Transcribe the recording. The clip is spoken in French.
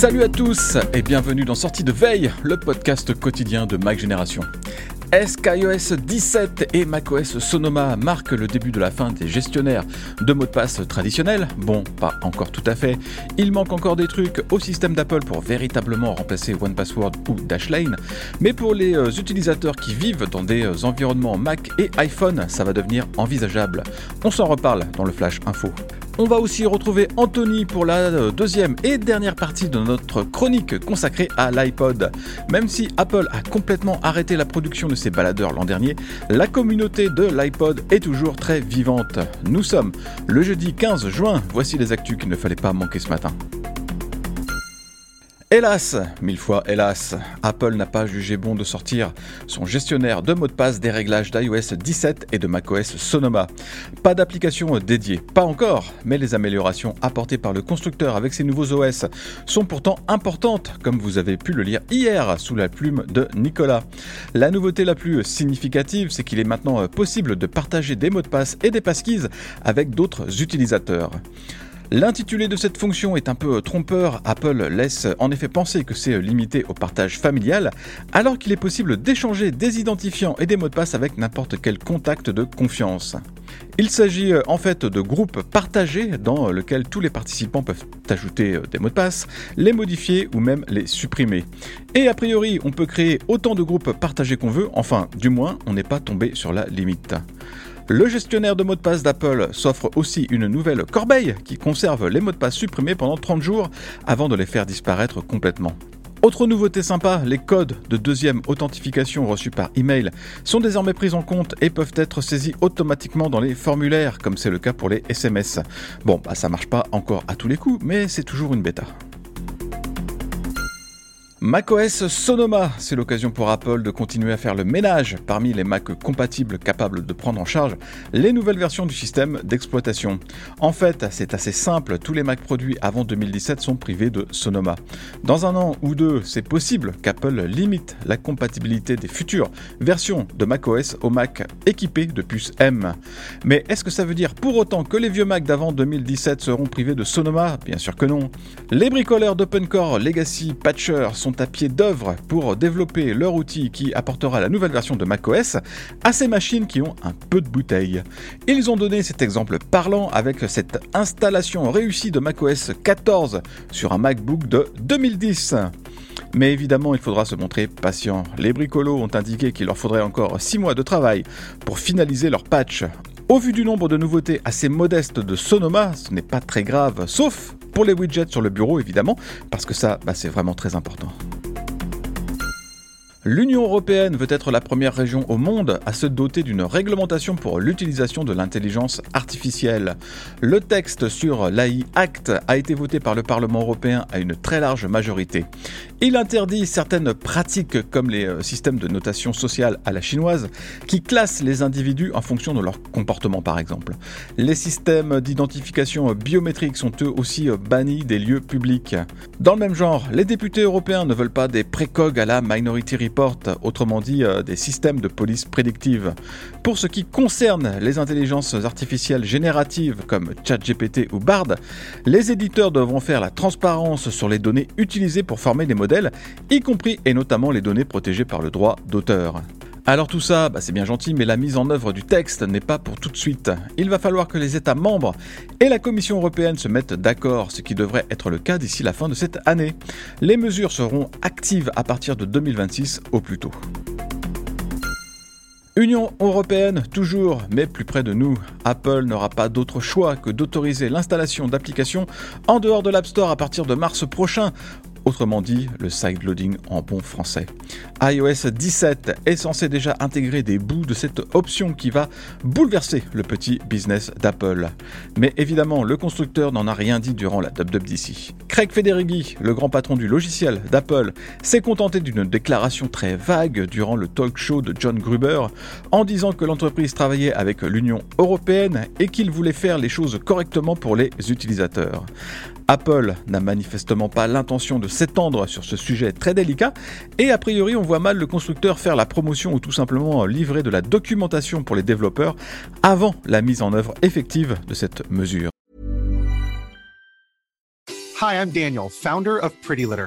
Salut à tous et bienvenue dans Sortie de Veille, le podcast quotidien de Mac Génération. Est-ce qu'iOS 17 et macOS Sonoma marquent le début de la fin des gestionnaires de mots de passe traditionnels Bon, pas encore tout à fait. Il manque encore des trucs au système d'Apple pour véritablement remplacer OnePassword ou Dashlane, mais pour les euh, utilisateurs qui vivent dans des euh, environnements Mac et iPhone, ça va devenir envisageable. On s'en reparle dans le Flash Info. On va aussi retrouver Anthony pour la euh, deuxième et dernière partie de notre chronique consacrée à l'iPod. Même si Apple a complètement arrêté la production de ses baladeurs l'an dernier, la communauté de l'iPod est toujours très vivante. Nous sommes le jeudi 15 juin, voici les actus qu'il ne fallait pas manquer ce matin. Hélas, mille fois hélas, Apple n'a pas jugé bon de sortir son gestionnaire de mots de passe des réglages d'iOS 17 et de macOS Sonoma. Pas d'application dédiée, pas encore, mais les améliorations apportées par le constructeur avec ses nouveaux OS sont pourtant importantes, comme vous avez pu le lire hier sous la plume de Nicolas. La nouveauté la plus significative, c'est qu'il est maintenant possible de partager des mots de passe et des passkeys avec d'autres utilisateurs. L'intitulé de cette fonction est un peu trompeur. Apple laisse en effet penser que c'est limité au partage familial, alors qu'il est possible d'échanger des identifiants et des mots de passe avec n'importe quel contact de confiance. Il s'agit en fait de groupes partagés dans lesquels tous les participants peuvent ajouter des mots de passe, les modifier ou même les supprimer. Et a priori, on peut créer autant de groupes partagés qu'on veut, enfin, du moins, on n'est pas tombé sur la limite. Le gestionnaire de mots de passe d'Apple s'offre aussi une nouvelle corbeille qui conserve les mots de passe supprimés pendant 30 jours avant de les faire disparaître complètement. Autre nouveauté sympa, les codes de deuxième authentification reçus par email sont désormais pris en compte et peuvent être saisis automatiquement dans les formulaires, comme c'est le cas pour les SMS. Bon, bah ça marche pas encore à tous les coups, mais c'est toujours une bêta. macOS Sonoma, c'est l'occasion pour Apple de continuer à faire le ménage parmi les Mac compatibles capables de prendre en charge les nouvelles versions du système d'exploitation. En fait, c'est assez simple, tous les Mac produits avant 2017 sont privés de Sonoma. Dans un an ou deux, c'est possible qu'Apple limite la compatibilité des futures versions de macOS aux Mac équipés de puces M. Mais est-ce que ça veut dire pour autant que les vieux Mac d'avant 2017 seront privés de Sonoma? Bien sûr que non. Les bricoleurs d'OpenCore Legacy Patcher sont à pied d'œuvre pour développer leur outil qui apportera la nouvelle version de macOS à ces machines qui ont un peu de bouteille. Ils ont donné cet exemple parlant avec cette installation réussie de macOS 14 sur un MacBook de 2010. Mais évidemment, il faudra se montrer patient. Les bricolos ont indiqué qu'il leur faudrait encore 6 mois de travail pour finaliser leur patch. Au vu du nombre de nouveautés assez modestes de Sonoma, ce n'est pas très grave, sauf pour les widgets sur le bureau évidemment, parce que ça, bah, c'est vraiment très important. L'Union européenne veut être la première région au monde à se doter d'une réglementation pour l'utilisation de l'intelligence artificielle. Le texte sur l'AI Act a été voté par le Parlement européen à une très large majorité. Il interdit certaines pratiques comme les euh, systèmes de notation sociale à la chinoise qui classent les individus en fonction de leur comportement par exemple. Les systèmes d'identification biométrique sont eux aussi bannis des lieux publics. Dans le même genre, les députés européens ne veulent pas des précogs à la Minority Autrement dit euh, des systèmes de police prédictive. Pour ce qui concerne les intelligences artificielles génératives comme ChatGPT ou Bard, les éditeurs devront faire la transparence sur les données utilisées pour former des modèles y compris et notamment les données protégées par le droit d'auteur. Alors tout ça, bah, c'est bien gentil, mais la mise en œuvre du texte n'est pas pour tout de suite. Il va falloir que les États membres et la Commission européenne se mettent d'accord, ce qui devrait être le cas d'ici la fin de cette année. Les mesures seront actives à partir de 2026 au plus tôt. Union européenne, toujours, mais plus près de nous. Apple n'aura pas d'autre choix que d'autoriser l'installation d'applications en dehors de l'App Store à partir de mars prochain. Autrement dit, le sideloading en bon français. iOS 17 est censé déjà intégrer des bouts de cette option qui va bouleverser le petit business d'Apple. Mais évidemment, le constructeur n'en a rien dit durant la WWDC. Craig Federighi, le grand patron du logiciel d'Apple, s'est contenté d'une déclaration très vague durant le talk show de John Gruber en disant que l'entreprise travaillait avec l'Union européenne et qu'il voulait faire les choses correctement pour les utilisateurs. Apple n'a manifestement pas l'intention de s'étendre sur ce sujet très délicat, et a priori on voit mal le constructeur faire la promotion ou tout simplement livrer de la documentation pour les développeurs avant la mise en œuvre effective de cette mesure. Hi, I'm Daniel, founder of Pretty Litter.